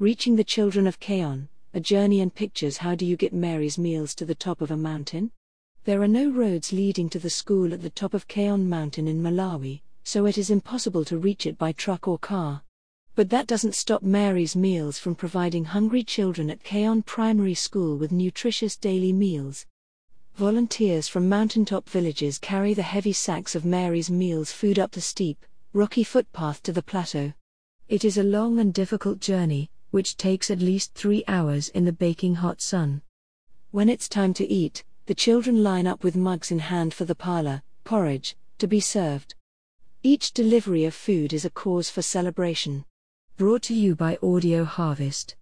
Reaching the Children of Kaon, a journey and pictures how do you get Mary's meals to the top of a mountain? There are no roads leading to the school at the top of Kaon Mountain in Malawi, so it is impossible to reach it by truck or car. But that doesn't stop Mary's meals from providing hungry children at Kaon Primary School with nutritious daily meals. Volunteers from mountaintop villages carry the heavy sacks of Mary's meals food up the steep, rocky footpath to the plateau. It is a long and difficult journey, which takes at least three hours in the baking hot sun. When it's time to eat, the children line up with mugs in hand for the phala, porridge, to be served. Each delivery of food is a cause for celebration. Brought to you by Audio Harvest.